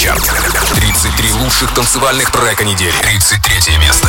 Суперчарт. 33 лучших танцевальных трека недели. 33 место.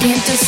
audientes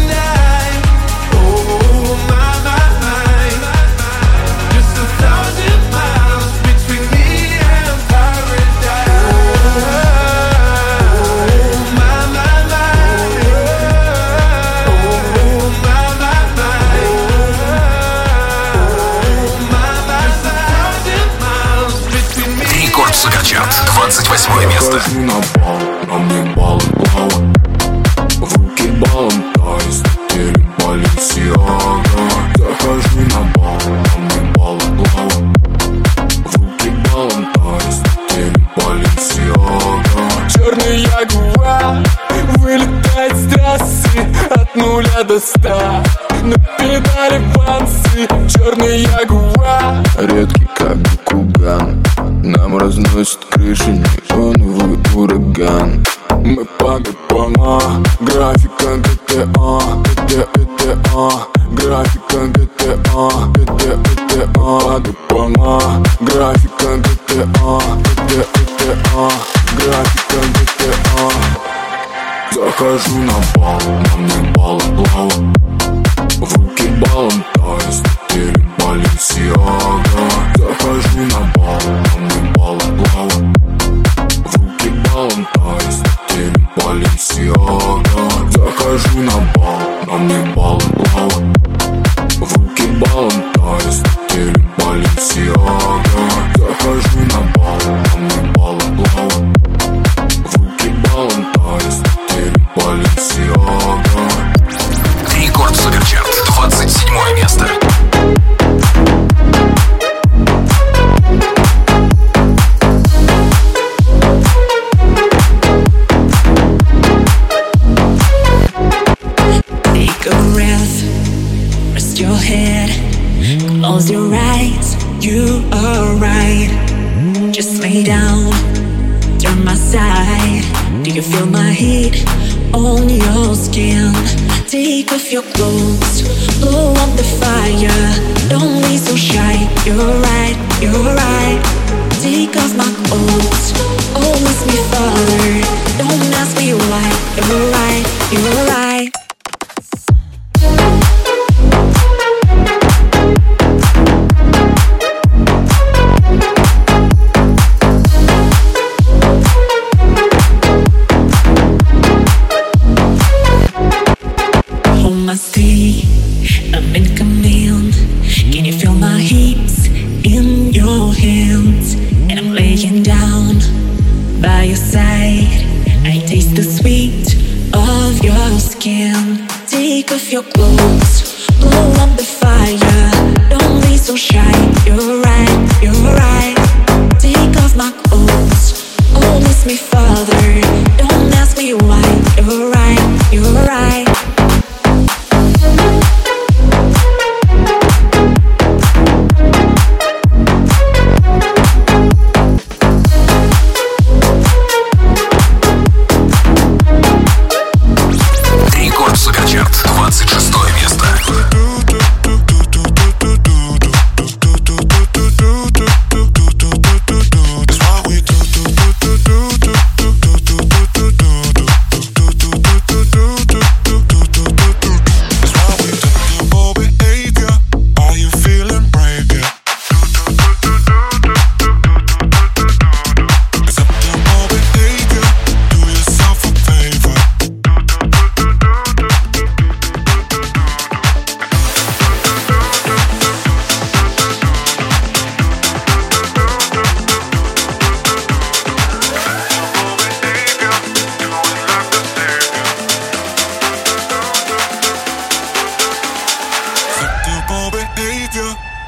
28 место. Хожу на бал, на мне баллы плавают В руки балом тайс, теле Баленсиага Захожу на бал, на мне баллы плавают В руки балом тайс, теле Баленсиага Черный ягуар вылетает с трассы От нуля до ста. На педали панцы Черный ягуар Редкий как Куган Нам разносит крыши неоновый ураган. Мы по ГПА, графика ГТА ГТ, ГТА, графика ГТА ГТ, ГТА, ГПА, графика ГТА ГТ, ГТА, графика ГТА Захожу на бал, на мне баллы плавают В руки балом тайс, теле Баленсиага. Захожу на бал, Баленсиага Захожу на бал, на мне баллы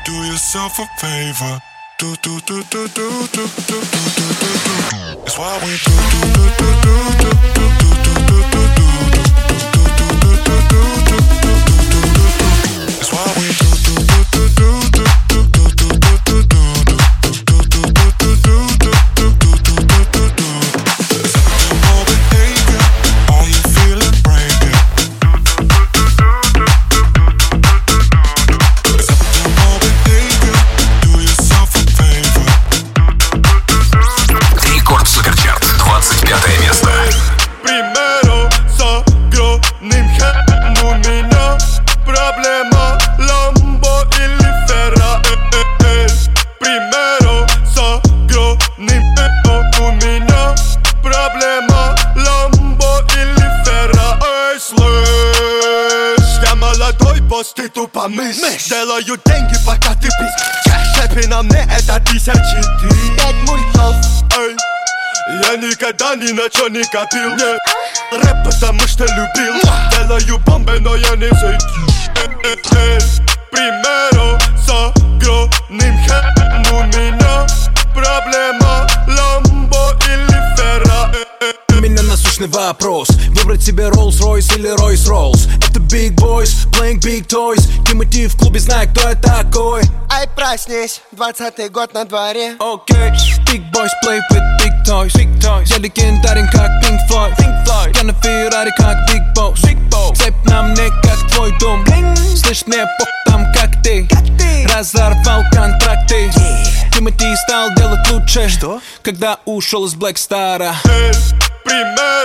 Do yourself a favor. Do do do do do do do do do do do. That's why we do do do do do do do do do do do do do do do do do. Делаю деньги, пока ты пись Шепи на мне это тысячи. Три Пять мультов, эй. Я никогда ни на чё не копил Нет, рэп потому что любил. Делаю бомбы, но я не зайду Примеру с огромным хэм у меня Проблема насущный вопрос. Выбрать себе Rolls-Royce или Royce-Rolls. Это Big Boys, playing Big Toys. Тимати в клубе, знаю, кто я такой. Ай, проснись, двадцатый год на дворе. Окей Big Boys play with Big Toys. Big Toys. Я легендарен, как Pink Floyd. Pink Floyd. Я на Феррари, как Big Boss. Big Boss. Цепь на мне, как твой дом. Слышь, мне пох там, как ты. Разорвал контракты. Тимати стал делать лучше Что? Когда ушел из Black Star. Примеру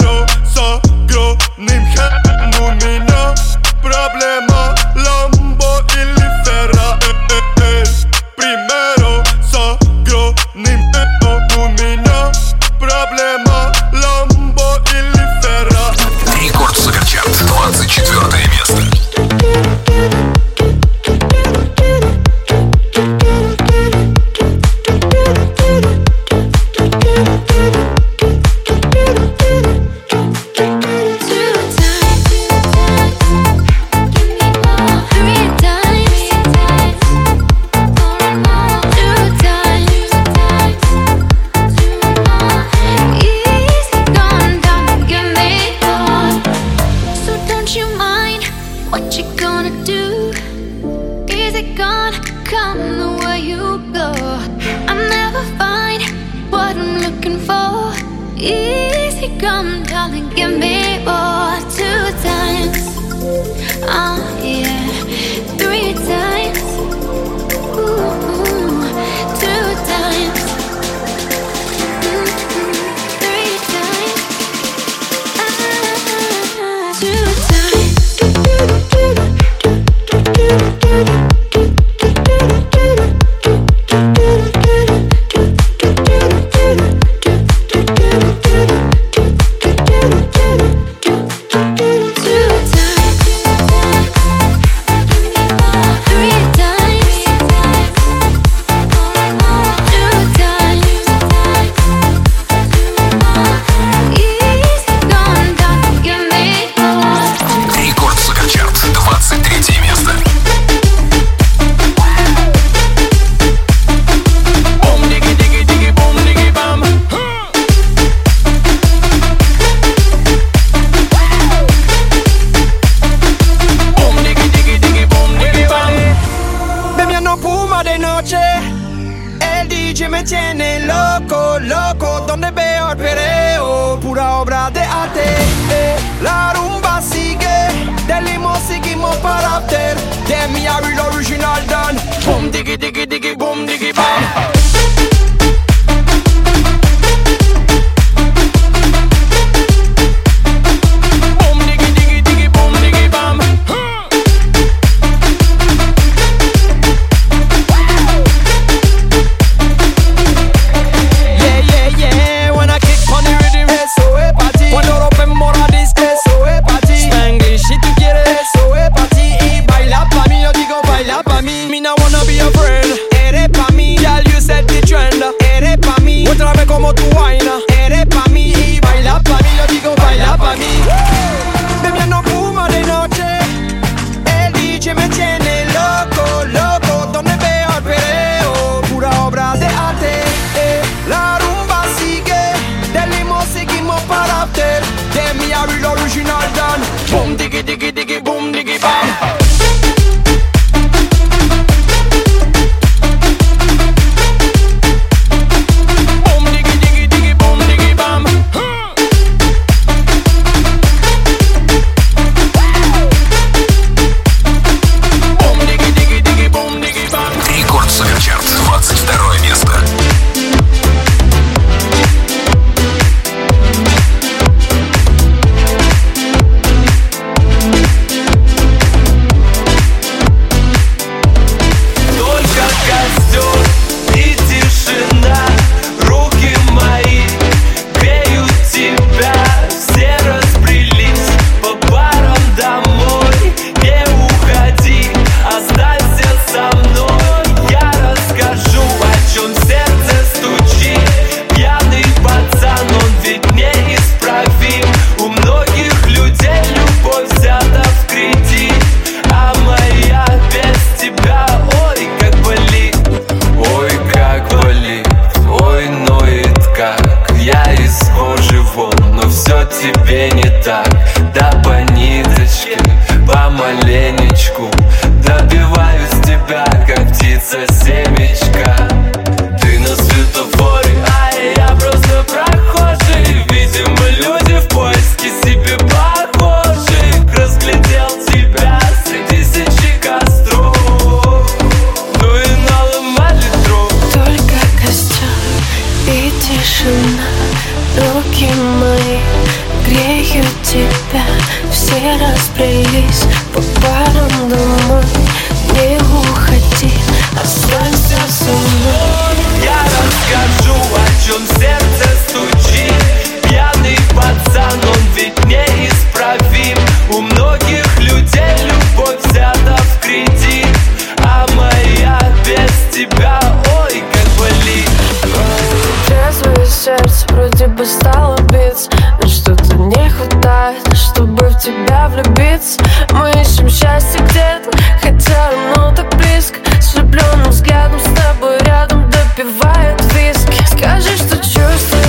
сердце Мы ищем счастье где-то Хотя оно так близко. С влюбленным взглядом с тобой рядом Допивает виски. Скажи, что чувствуешь.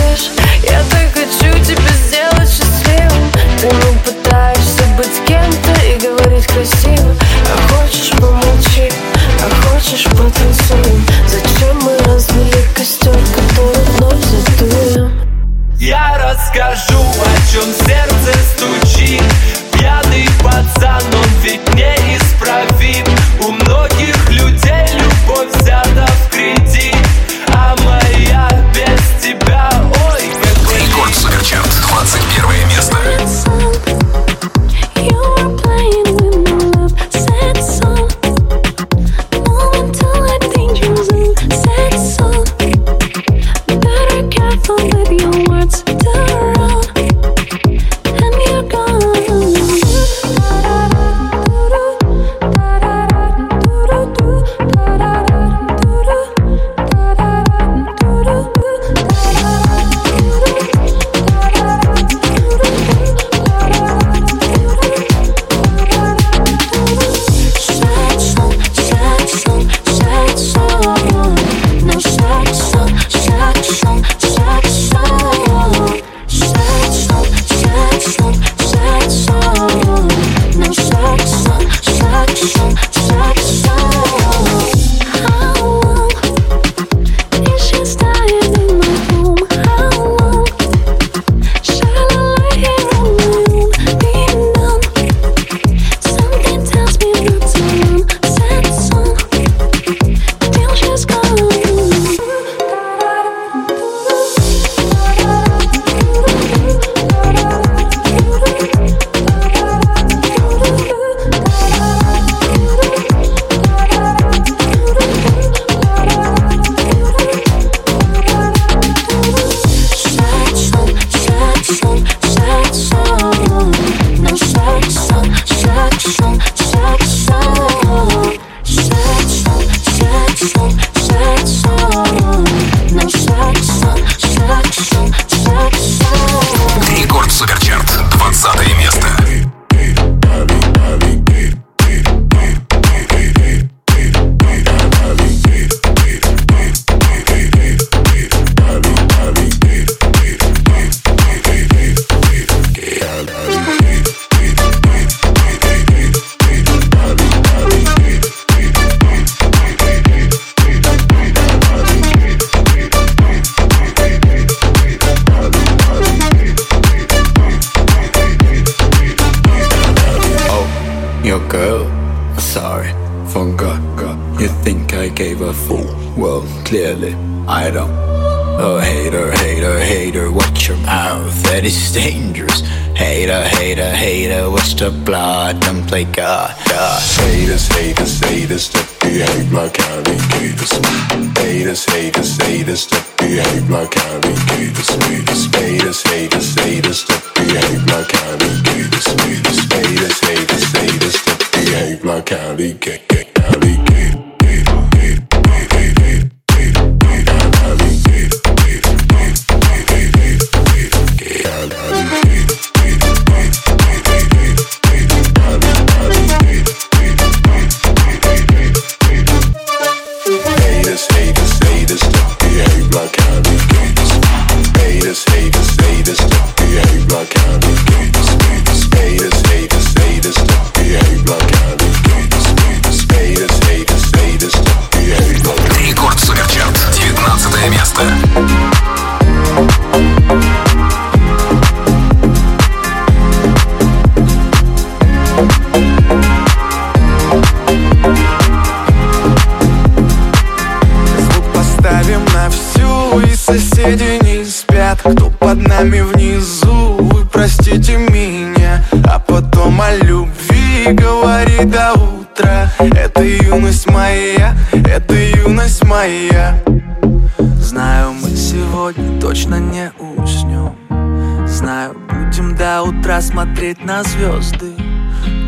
На звезды.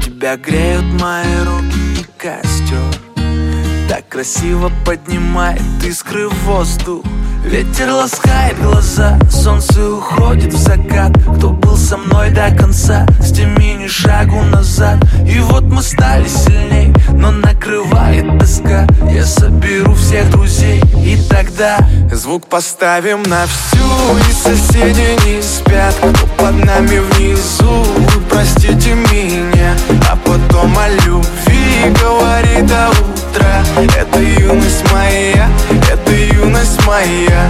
Тебя греют мои руки красиво поднимает искры в воздух. Ветер ласкает глаза, солнце уходит в закат. Кто был со мной до конца, сними ни шагу назад. И вот мы стали сильней, но накрывает тоска. Я соберу всех друзей и тогда Звук поставим на всю. И соседи не спят Кто под нами внизу, простите меня А потом о любви говори до утра Это юность моя, это юность моя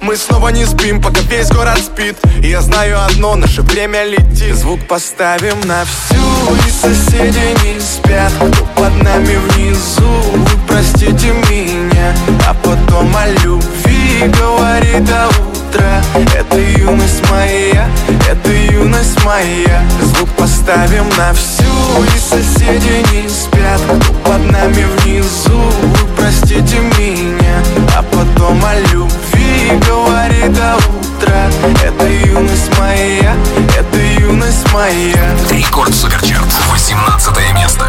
мы снова не спим, пока весь город спит. И я знаю одно, наше время летит. Звук поставим на всю И соседи не спят. Кто под нами внизу Вы простите меня. А потом о любви говори до утра Это юность моя Это юность моя. Звук поставим на всю И соседи не спят. Кто под нами внизу Вы простите меня. А потом о любви говори до утра Это юность моя, это юность моя. Рекорд Суперчарт, 18 место.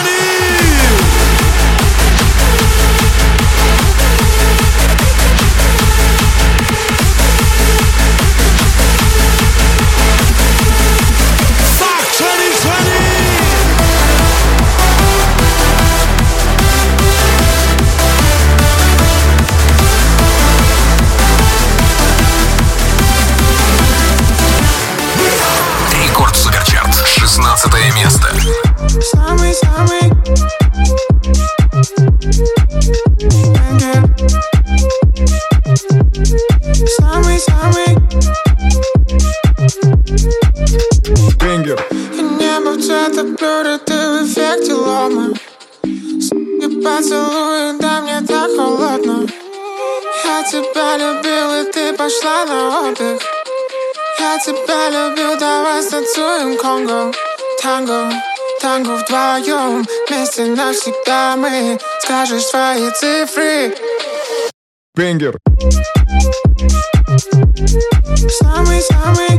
20. Я люблю, давай станцуем конго Танго, танго вдвоем Вместе навсегда мы Скажешь свои цифры Бенгер Самый-самый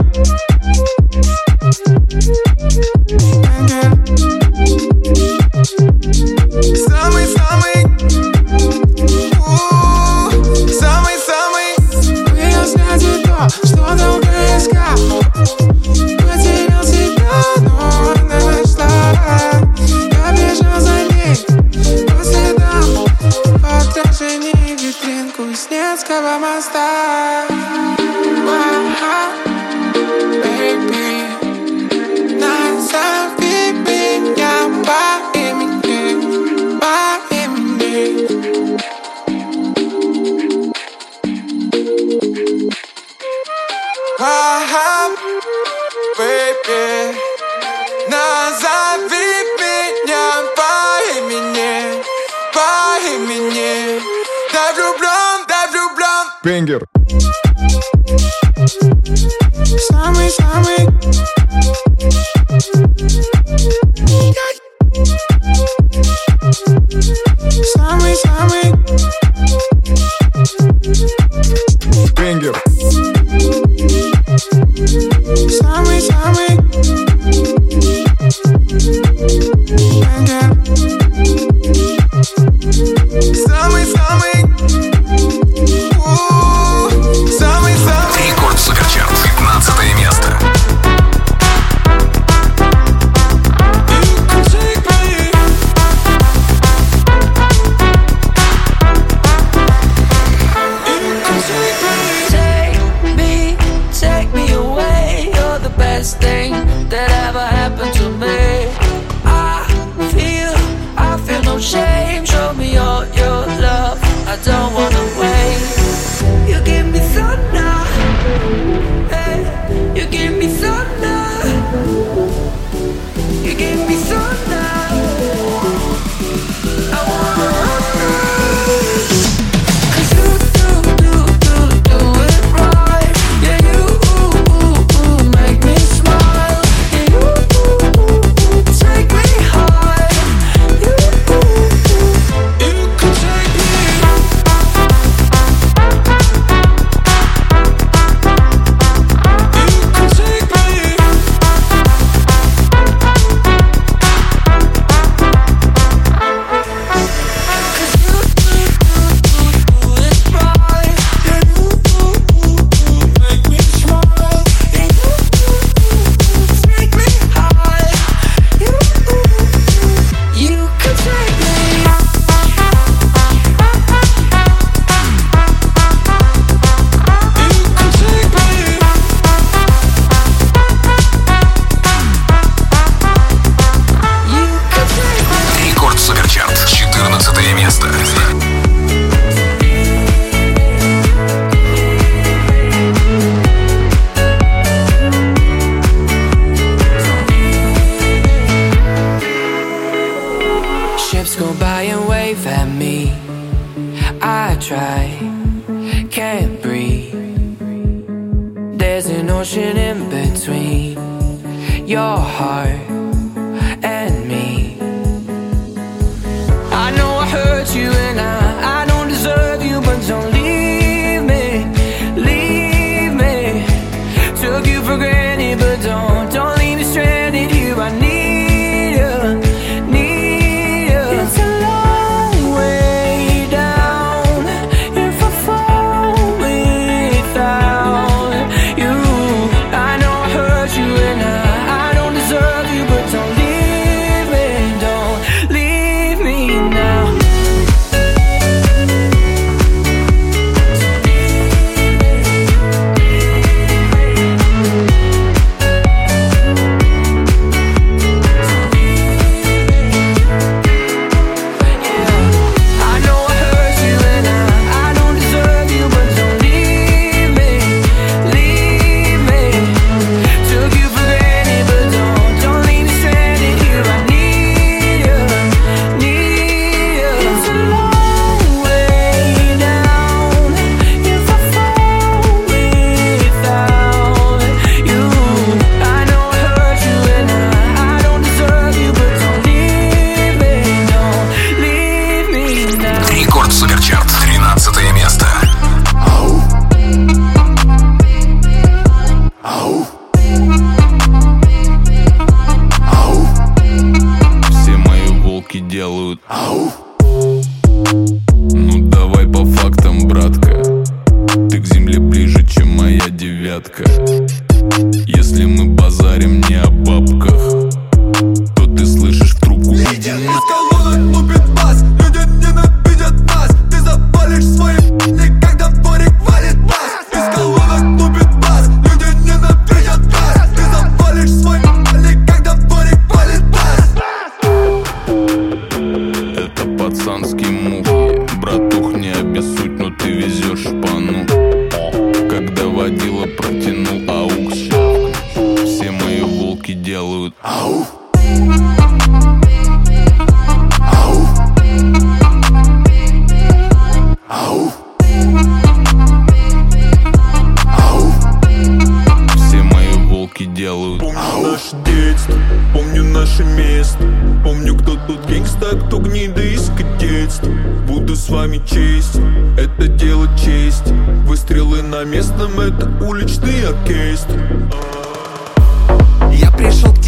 Ага, baby Назови меня по имени По имени. Да влюблен, да влюблен Бенгер Самый-самый.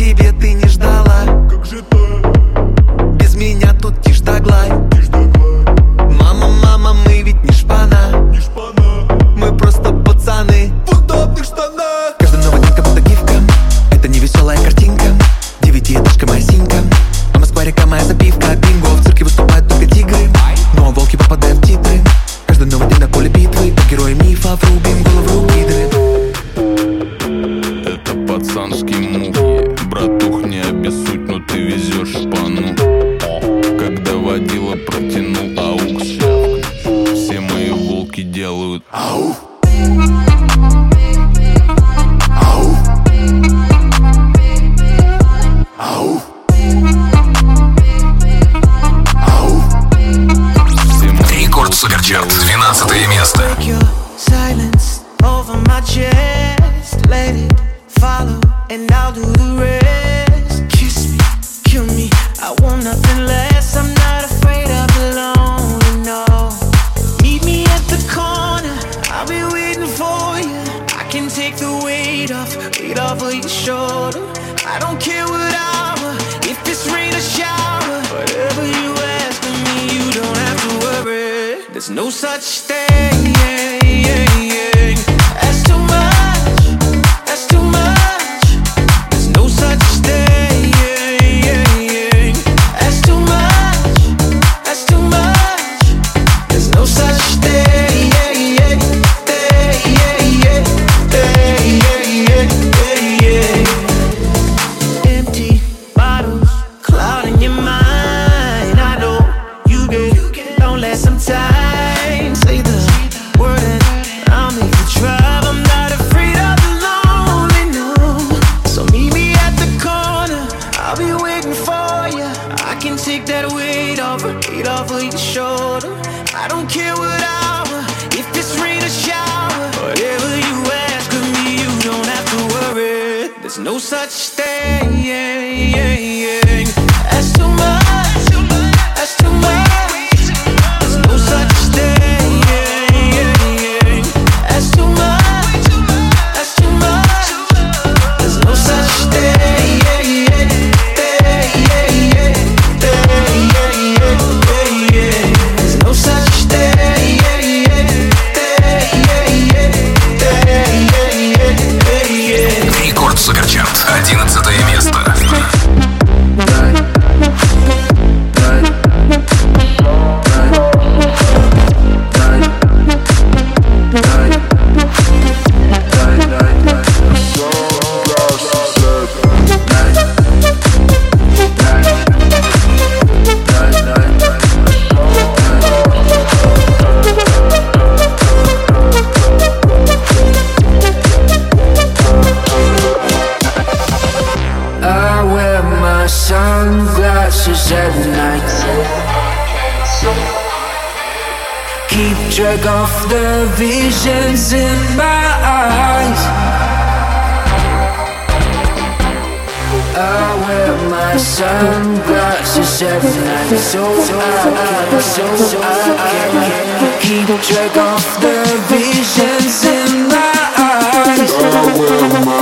Тебе, ты не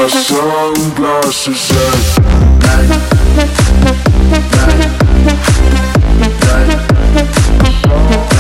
my sunglasses at night. night, night, night.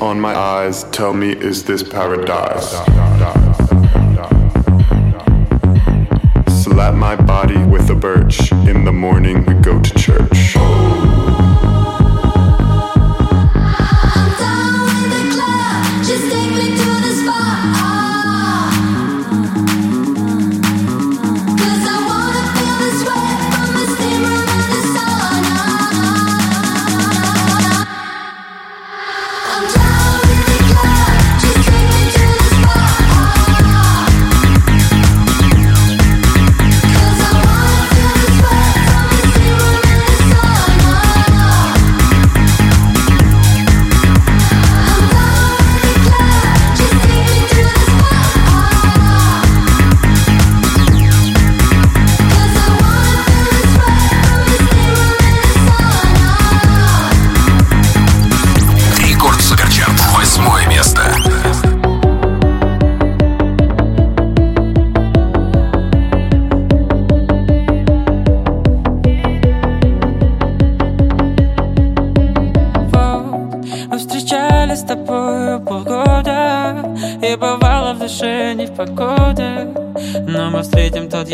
on my eyes tell me, is this paradise?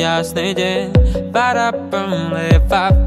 ясный день Пора помывать